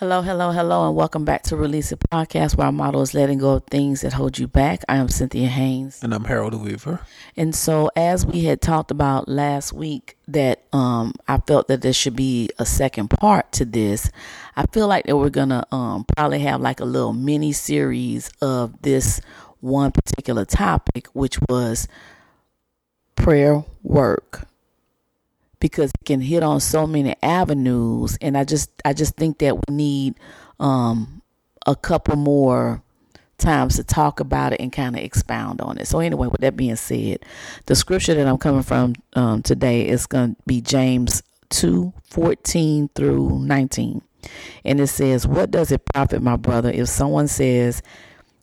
Hello, hello, hello, and welcome back to Release It Podcast, where our motto is letting go of things that hold you back. I am Cynthia Haynes. And I'm Harold Weaver. And so, as we had talked about last week, that um, I felt that there should be a second part to this. I feel like that we're gonna um, probably have like a little mini series of this one particular topic, which was prayer work because it can hit on so many avenues. And i just i just think that we need um a couple more times to talk about it and kind of expound on it. So anyway with that being said the scripture that i'm coming from um, today is going to be james 2 14 through 19 and it says what does it profit my brother if someone says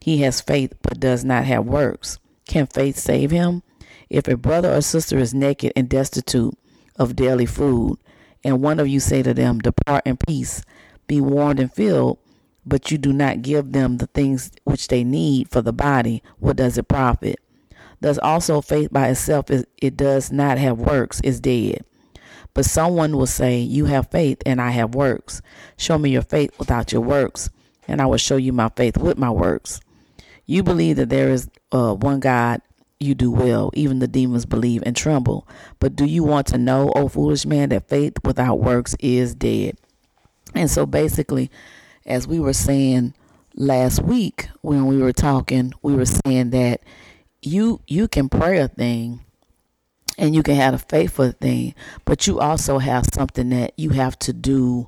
he has faith but does not have works? Can faith save him? If a brother or sister is naked and destitute of daily food, and one of you say to them, Depart in peace, be warned and filled, but you do not give them the things which they need for the body, what does it profit? Thus also faith by itself, it does not have works, is dead. But someone will say, You have faith, and I have works. Show me your faith without your works, and I will show you my faith with my works. You believe that there is uh, one God, you do well. Even the demons believe and tremble. But do you want to know, O foolish man, that faith without works is dead? And so basically, as we were saying last week when we were talking, we were saying that you you can pray a thing and you can have a faithful thing, but you also have something that you have to do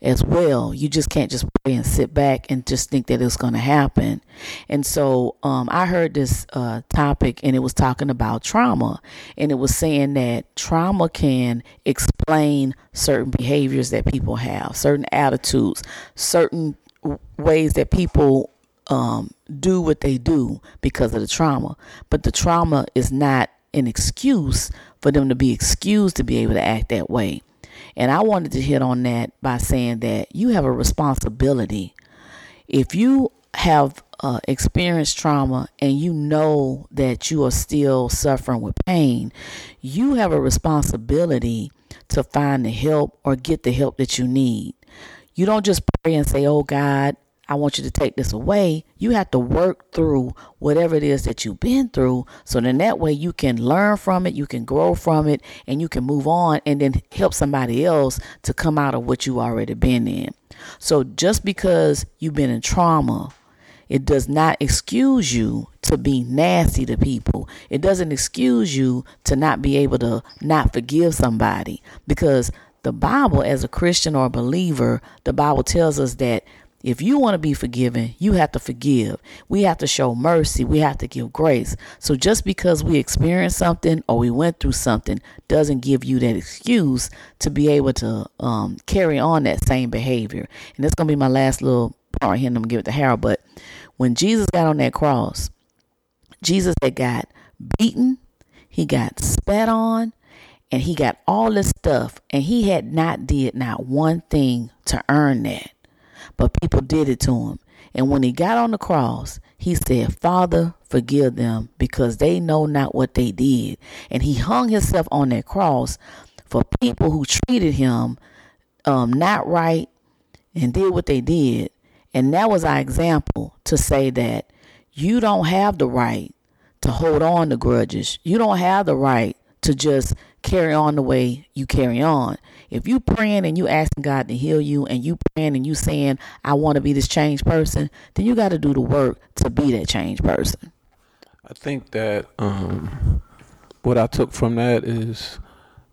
as well. You just can't just pray and sit back and just think that it's going to happen. And so um, I heard this uh, topic and it was talking about trauma. And it was saying that trauma can explain certain behaviors that people have, certain attitudes, certain ways that people um, do what they do because of the trauma. But the trauma is not an excuse for them to be excused to be able to act that way. And I wanted to hit on that by saying that you have a responsibility. If you have uh, experienced trauma and you know that you are still suffering with pain, you have a responsibility to find the help or get the help that you need. You don't just pray and say, Oh God, I want you to take this away. You have to work through whatever it is that you've been through. So then that way you can learn from it, you can grow from it, and you can move on and then help somebody else to come out of what you already been in. So just because you've been in trauma, it does not excuse you to be nasty to people. It doesn't excuse you to not be able to not forgive somebody because the Bible, as a Christian or a believer, the Bible tells us that if you want to be forgiven, you have to forgive. We have to show mercy. We have to give grace. So just because we experienced something or we went through something doesn't give you that excuse to be able to um, carry on that same behavior. And that's going to be my last little part here. I'm going to give it to Harold. But when Jesus got on that cross, Jesus had got beaten, he got spat on, and he got all this stuff. And he had not did not one thing to earn that but people did it to him. And when he got on the cross, he said, Father, forgive them because they know not what they did. And he hung himself on that cross for people who treated him um, not right and did what they did. And that was our example to say that you don't have the right to hold on to grudges. You don't have the right to just carry on the way you carry on. If you praying and you asking God to heal you and you praying and you saying, I want to be this changed person, then you got to do the work to be that changed person. I think that um, what I took from that is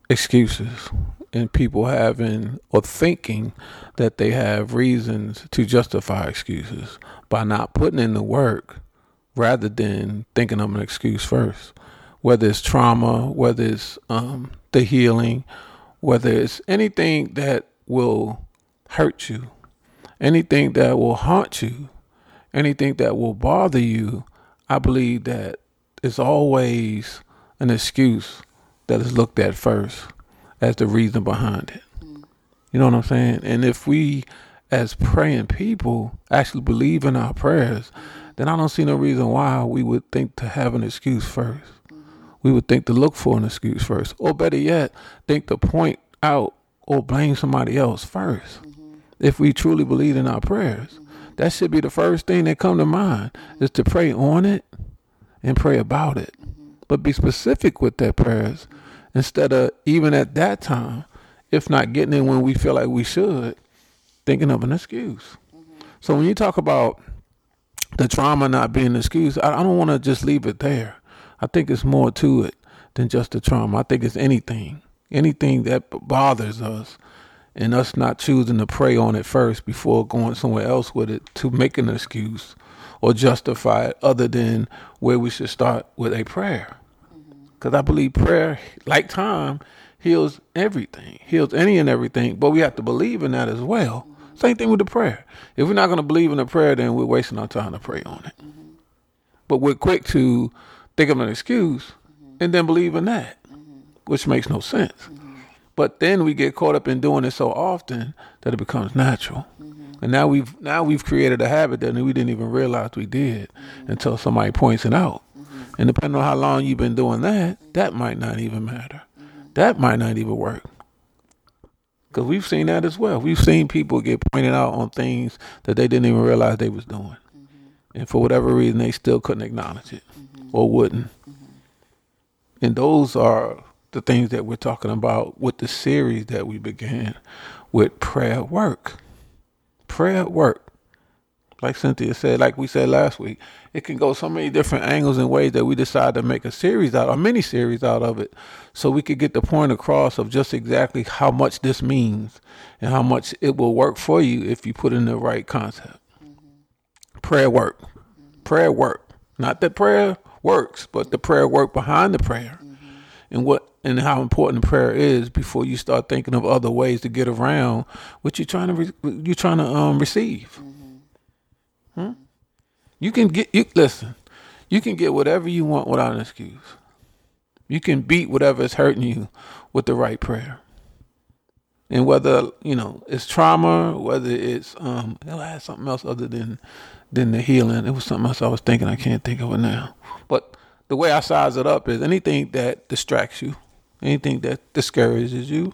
excuses and people having or thinking that they have reasons to justify excuses by not putting in the work rather than thinking of an excuse first. Whether it's trauma, whether it's um, the healing, whether it's anything that will hurt you, anything that will haunt you, anything that will bother you, I believe that it's always an excuse that is looked at first as the reason behind it. You know what I'm saying? And if we, as praying people, actually believe in our prayers, then I don't see no reason why we would think to have an excuse first we would think to look for an excuse first. Or better yet, think to point out or blame somebody else 1st mm-hmm. if we truly believe in our prayers. Mm-hmm. That should be the first thing that come to mind is to pray on it and pray about it. Mm-hmm. But be specific with that prayers instead of even at that time, if not getting it when we feel like we should, thinking of an excuse. Mm-hmm. So when you talk about the trauma not being an excuse, I, I don't want to just leave it there. I think it's more to it than just the trauma. I think it's anything, anything that bothers us, and us not choosing to pray on it first before going somewhere else with it to make an excuse or justify it other than where we should start with a prayer. Because I believe prayer, like time, heals everything, heals any and everything, but we have to believe in that as well. Same thing with the prayer. If we're not going to believe in the prayer, then we're wasting our time to pray on it. Mm-hmm. But we're quick to think of an excuse mm-hmm. and then believe in that, mm-hmm. which makes no sense. Mm-hmm. But then we get caught up in doing it so often that it becomes natural. Mm-hmm. And now we've now we've created a habit that we didn't even realize we did mm-hmm. until somebody points it out. And depending on how long you've been doing that, that might not even matter. That might not even work. Because we've seen that as well. We've seen people get pointed out on things that they didn't even realize they was doing. And for whatever reason, they still couldn't acknowledge it mm-hmm. or wouldn't. Mm-hmm. And those are the things that we're talking about with the series that we began with prayer work. Prayer work like Cynthia said, like we said last week, it can go so many different angles and ways that we decide to make a series out, a mini series out of it, so we could get the point across of just exactly how much this means and how much it will work for you if you put in the right concept. Mm-hmm. Prayer work, mm-hmm. prayer work, not that prayer works, but the prayer work behind the prayer, mm-hmm. and what and how important prayer is before you start thinking of other ways to get around what you're trying to re- you're trying to um, receive. Hmm? You can get you listen. You can get whatever you want without an excuse. You can beat whatever is hurting you with the right prayer. And whether you know it's trauma, whether it's um, it had something else other than than the healing. It was something else I was thinking. I can't think of it now. But the way I size it up is anything that distracts you, anything that discourages you,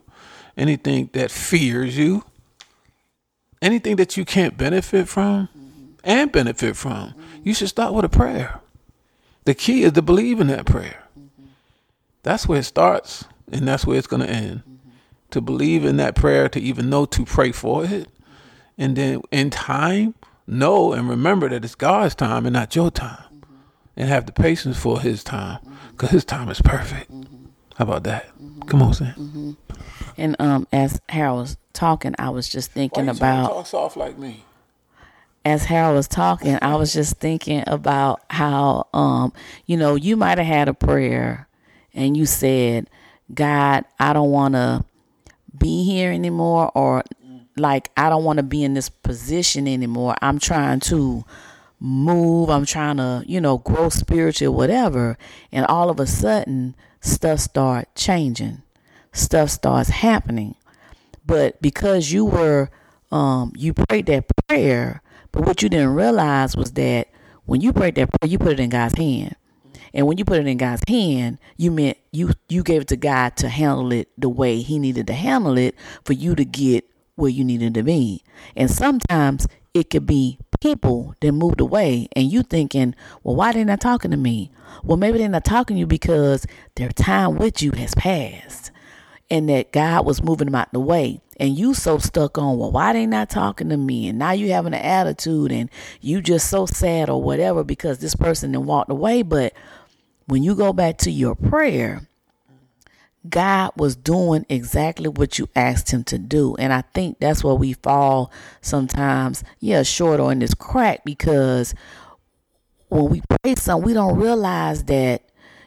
anything that fears you, anything that you can't benefit from and benefit from. You should start with a prayer. The key is to believe in that prayer. That's where it starts, and that's where it's going to end. To believe in that prayer, to even know to pray for it, and then in time, know and remember that it's God's time and not your time, and have the patience for His time, because His time is perfect. How about that? Come on, Sam. And um, as Harold was talking, I was just thinking about talk soft like me? As Harold was talking, I was just thinking about how, um, you know, you might have had a prayer and you said, God, I don't want to be here anymore, or like, I don't want to be in this position anymore. I'm trying to move, I'm trying to, you know, grow spiritual, whatever. And all of a sudden, stuff start changing, stuff starts happening. But because you were, um, you prayed that prayer, but what you didn't realize was that when you prayed that prayer, you put it in God's hand. And when you put it in God's hand, you meant you you gave it to God to handle it the way He needed to handle it for you to get where you needed to be. And sometimes it could be people that moved away and you thinking, well, why they not talking to me? Well, maybe they're not talking to you because their time with you has passed and that God was moving them out the way. And you so stuck on, well, why they not talking to me? And now you having an attitude and you just so sad or whatever because this person then walked away. But when you go back to your prayer, God was doing exactly what you asked him to do. And I think that's where we fall sometimes, yeah, short or in this crack because when we pray something, we don't realize that,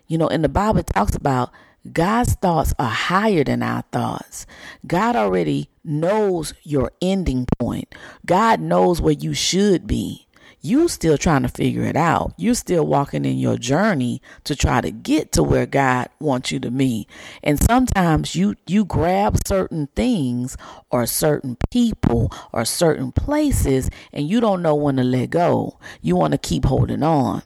you know, in the Bible it talks about God's thoughts are higher than our thoughts. God already knows your ending point. God knows where you should be. You still trying to figure it out. You still walking in your journey to try to get to where God wants you to be. And sometimes you you grab certain things or certain people or certain places and you don't know when to let go. You want to keep holding on.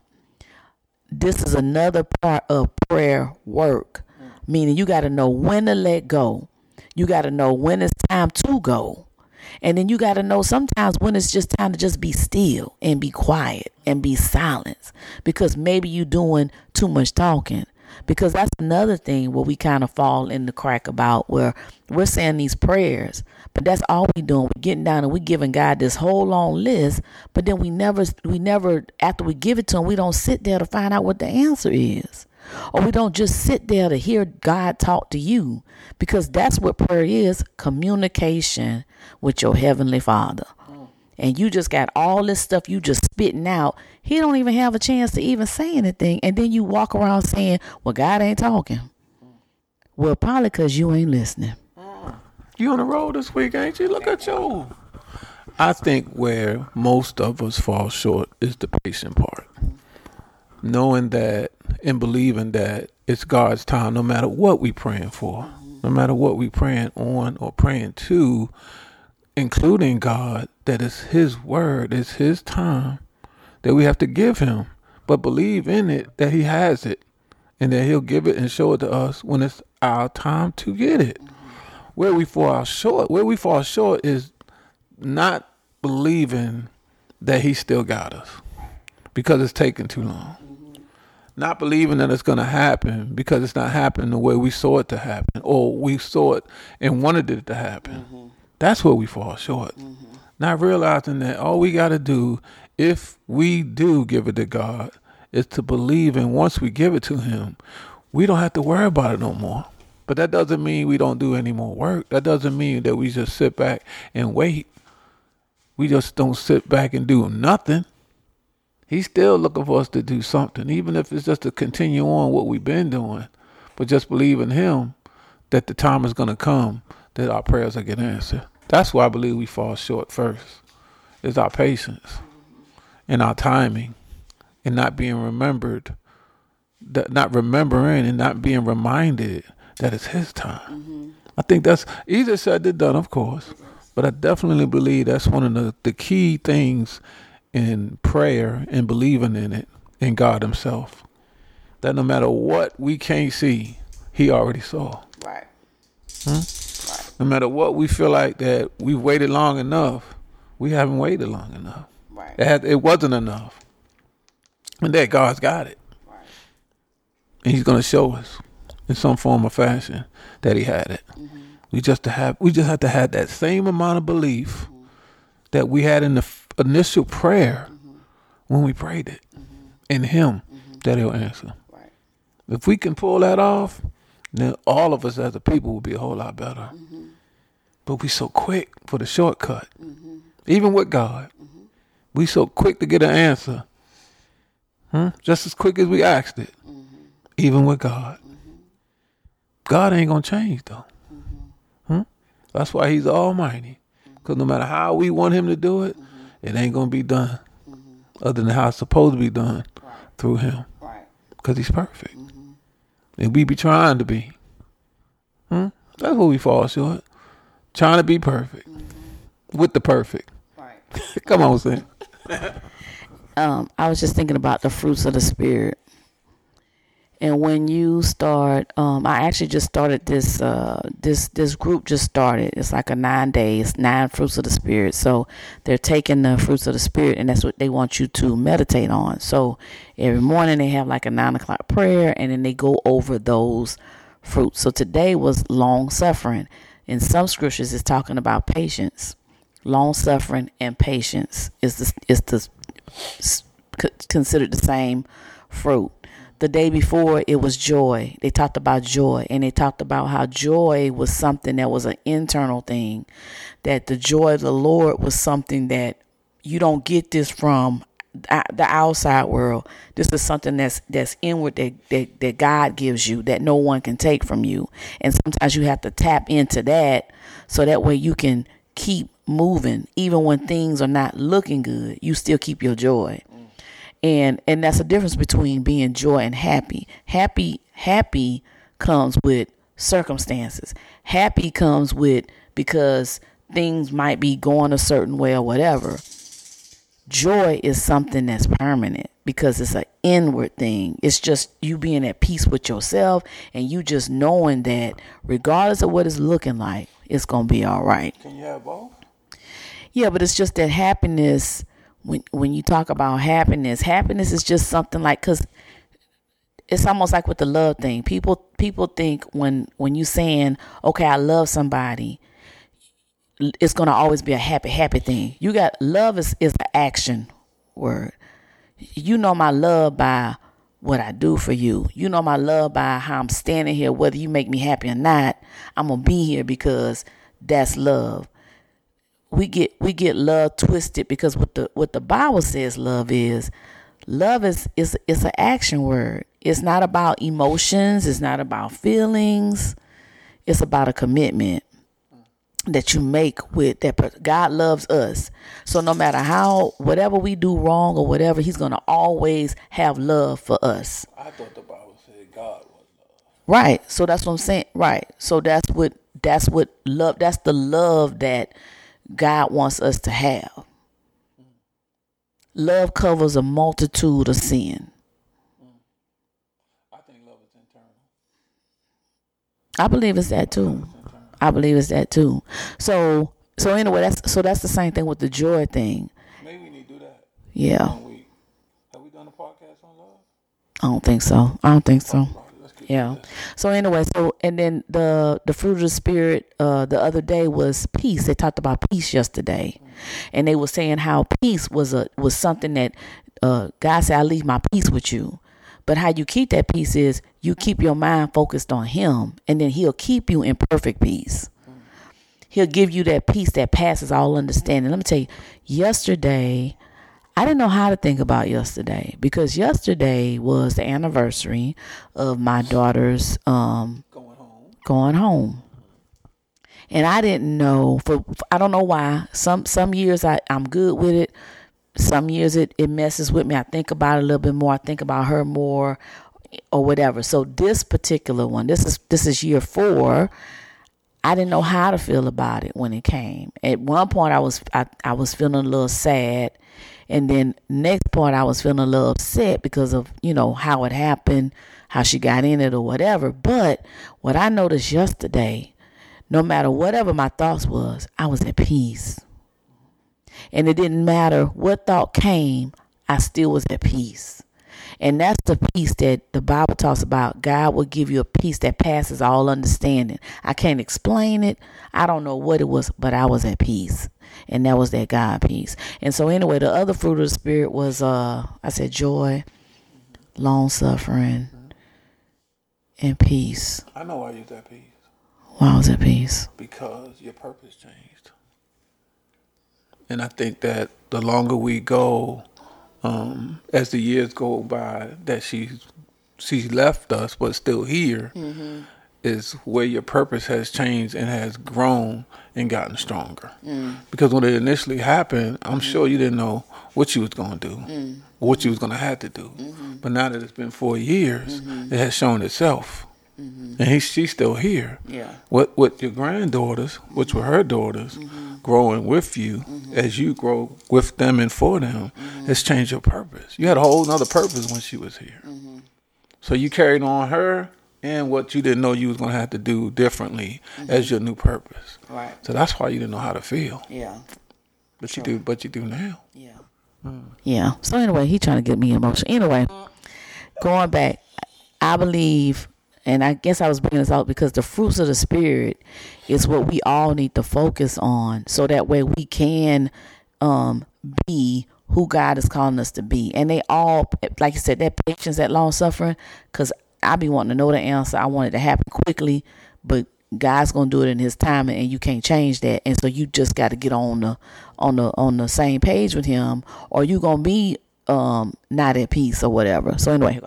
This is another part of prayer work meaning you got to know when to let go. You got to know when it's time to go. And then you got to know sometimes when it's just time to just be still and be quiet and be silent because maybe you're doing too much talking. Because that's another thing where we kind of fall in the crack about where we're saying these prayers, but that's all we doing. We're getting down and we giving God this whole long list, but then we never, we never, after we give it to him, we don't sit there to find out what the answer is. Or we don't just sit there to hear God talk to you because that's what prayer is communication with your Heavenly Father. And you just got all this stuff you just spitting out. He don't even have a chance to even say anything. And then you walk around saying, Well, God ain't talking. Well, probably because you ain't listening. You on the road this week, ain't you? Look at you. I think where most of us fall short is the patient part. Knowing that and believing that it's God's time, no matter what we're praying for, no matter what we're praying on or praying to, including God, that it's His word, it's His time that we have to give Him, but believe in it that He has it and that He'll give it and show it to us when it's our time to get it. Where we fall short, where we fall short is not believing that He still got us because it's taking too long not believing that it's going to happen because it's not happening the way we saw it to happen or we saw it and wanted it to happen. Mm-hmm. That's where we fall short. Mm-hmm. Not realizing that all we got to do, if we do give it to God, is to believe. And once we give it to Him, we don't have to worry about it no more. But that doesn't mean we don't do any more work. That doesn't mean that we just sit back and wait. We just don't sit back and do nothing. He's still looking for us to do something, even if it's just to continue on what we've been doing. But just believe in Him that the time is going to come that our prayers are getting answered. That's why I believe we fall short first. Is our patience and our timing and not being remembered, that not remembering and not being reminded that it's His time. Mm-hmm. I think that's easier said than done, of course. But I definitely believe that's one of the, the key things in prayer and believing in it in God Himself. That no matter what we can't see, He already saw. Right. Hmm? right. No matter what we feel like that we've waited long enough, we haven't waited long enough. Right. It, had, it wasn't enough. And that God's got it. Right. And He's going to show us in some form or fashion that He had it. Mm-hmm. We just to have we just have to have that same amount of belief mm-hmm. that we had in the initial prayer mm-hmm. when we prayed it mm-hmm. in Him mm-hmm. that He'll answer. Right. If we can pull that off, then all of us as a people will be a whole lot better. Mm-hmm. But we so quick for the shortcut, mm-hmm. even with God. Mm-hmm. We so quick to get an answer, huh? just as quick as we asked it, even with God. God ain't gonna change though. Huh? That's why He's Almighty. Because no matter how we want Him to do it, it ain't gonna be done mm-hmm. other than how it's supposed to be done right. through him. Right. Cause he's perfect. Mm-hmm. And we be trying to be. Hmm? That's what we fall short. Trying to be perfect. Mm-hmm. With the perfect. Right. Come on, Sam. um, I was just thinking about the fruits of the spirit. And when you start, um, I actually just started this. Uh, this this group just started. It's like a nine days, nine fruits of the spirit. So they're taking the fruits of the spirit, and that's what they want you to meditate on. So every morning they have like a nine o'clock prayer, and then they go over those fruits. So today was long suffering. In some scriptures, it's talking about patience. Long suffering and patience is the is the considered the same fruit the day before it was joy. They talked about joy and they talked about how joy was something that was an internal thing. That the joy of the Lord was something that you don't get this from the outside world. This is something that's that's inward that, that that God gives you that no one can take from you. And sometimes you have to tap into that so that way you can keep moving even when things are not looking good. You still keep your joy and and that's a difference between being joy and happy. Happy happy comes with circumstances. Happy comes with because things might be going a certain way or whatever. Joy is something that's permanent because it's an inward thing. It's just you being at peace with yourself and you just knowing that regardless of what it's looking like it's gonna be all right. Can you have both? Yeah, but it's just that happiness. When when you talk about happiness, happiness is just something like because it's almost like with the love thing. People people think when when you saying okay, I love somebody, it's gonna always be a happy happy thing. You got love is is an action word. You know my love by what I do for you. You know my love by how I'm standing here, whether you make me happy or not. I'm gonna be here because that's love. We get we get love twisted because what the what the Bible says love is love is is is an action word. It's not about emotions, it's not about feelings. It's about a commitment that you make with that God loves us. So no matter how whatever we do wrong or whatever, he's going to always have love for us. I thought the Bible said God was love. Right. So that's what I'm saying. Right. So that's what that's what love that's the love that God wants us to have. Love covers a multitude of sin. I think love is internal. I believe it's that too. I believe it's that too. So so anyway, that's so that's the same thing with the joy thing. Maybe we need to do that. Yeah. Have we done a podcast on love? I don't think so. I don't think so. Yeah. So anyway, so and then the the fruit of the spirit uh the other day was peace. They talked about peace yesterday. And they were saying how peace was a was something that uh God said I leave my peace with you. But how you keep that peace is you keep your mind focused on him and then he'll keep you in perfect peace. He'll give you that peace that passes all understanding. Let me tell you, yesterday I didn't know how to think about yesterday because yesterday was the anniversary of my daughter's um, going home. going home. And I didn't know for I don't know why. Some some years I, I'm good with it. Some years it, it messes with me. I think about it a little bit more. I think about her more or whatever. So this particular one, this is this is year four. I didn't know how to feel about it when it came. At one point I was I, I was feeling a little sad and then next part, I was feeling a little upset because of, you know, how it happened, how she got in it or whatever. But what I noticed yesterday, no matter whatever my thoughts was, I was at peace. And it didn't matter what thought came, I still was at peace. And that's the peace that the Bible talks about. God will give you a peace that passes all understanding. I can't explain it. I don't know what it was, but I was at peace. And that was that God peace. And so anyway, the other fruit of the spirit was uh I said joy, long suffering, and peace. I know why you're at peace. Why was at peace? Because your purpose changed. And I think that the longer we go, um, as the years go by, that she's she's left us but still here, is where your purpose has changed and has grown and gotten stronger. Mm. Because when it initially happened, I'm mm-hmm. sure you didn't know what you was going to do, mm. what you was going to have to do. Mm-hmm. But now that it's been four years, mm-hmm. it has shown itself. And he, she's still here. Yeah. What what your granddaughters, which were her daughters, growing with you as you grow with them and for them, has changed your purpose. You had a whole nother purpose when she was here. So you carried on her and what you didn't know you was gonna have to do differently as your new purpose. Right. So that's why you didn't know how to feel. Yeah. But you do but you do now. Yeah. Yeah. So anyway, he trying to get me emotional. Anyway, going back, I believe, and I guess I was bringing this out because the fruits of the spirit is what we all need to focus on, so that way we can um, be who God is calling us to be. And they all, like you said, that patience, that long suffering, because I be wanting to know the answer. I want it to happen quickly, but God's gonna do it in His time, and you can't change that. And so you just got to get on the on the on the same page with Him, or you gonna be um not at peace or whatever. So anyway,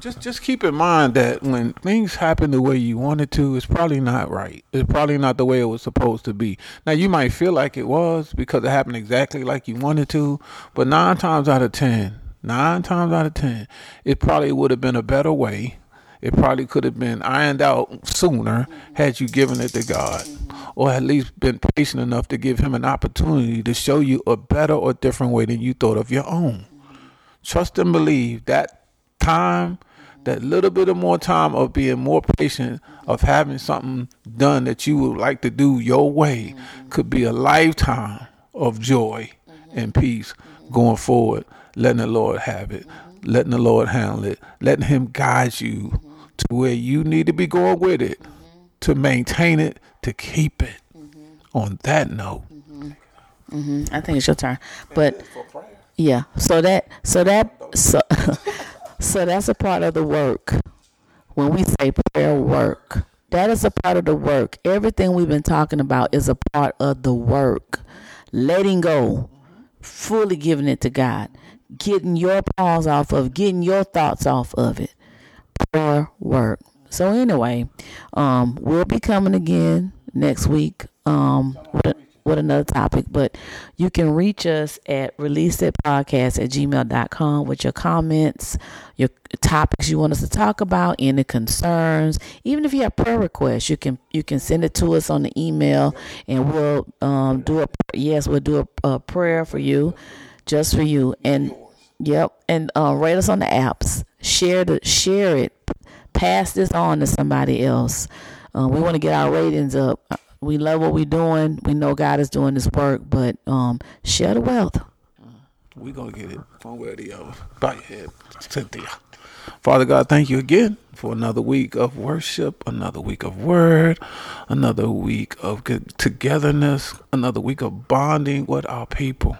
Just just keep in mind that when things happen the way you wanted to, it's probably not right. It's probably not the way it was supposed to be. Now you might feel like it was because it happened exactly like you wanted to, but nine times out of ten, nine times out of ten, it probably would have been a better way. It probably could have been ironed out sooner had you given it to God, or at least been patient enough to give Him an opportunity to show you a better or different way than you thought of your own. Trust and believe that time, that little bit of more time of being more patient, of having something done that you would like to do your way, could be a lifetime of joy and peace going forward, letting the Lord have it, letting the Lord handle it, letting Him guide you to where you need to be going with it, to maintain it, to keep it. On that note, hmm I think it's your turn, but yeah. So that, so that, so, so that's a part of the work. When we say prayer work, that is a part of the work. Everything we've been talking about is a part of the work. Letting go, fully giving it to God, getting your paws off of, getting your thoughts off of it. Prayer work. So anyway, um, we'll be coming again next week. Um, with, with another topic, but you can reach us at releaseitpodcast at gmail.com with your comments, your topics you want us to talk about, any concerns. Even if you have prayer requests, you can you can send it to us on the email and we'll um, do a yes, we'll do a, a prayer for you, just for you. And yep, and uh, rate us on the apps. Share the share it. Pass this on to somebody else. Uh, we want to get our ratings up we love what we're doing. We know God is doing this work, but um, share the wealth. We're going to get it one way or the other. Bow your head, Cynthia. Father God, thank you again for another week of worship, another week of word, another week of togetherness, another week of bonding with our people.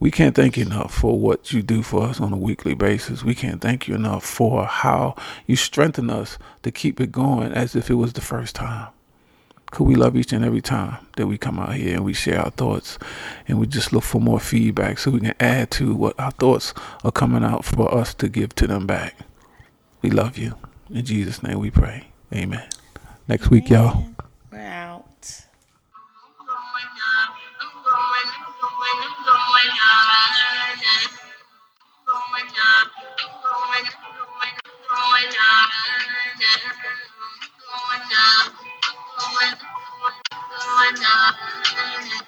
We can't thank you enough for what you do for us on a weekly basis. We can't thank you enough for how you strengthen us to keep it going as if it was the first time. Cause we love each and every time that we come out here and we share our thoughts and we just look for more feedback so we can add to what our thoughts are coming out for us to give to them back. We love you. In Jesus' name we pray. Amen. Next week, y'all. Wow. going up, going, going, going up.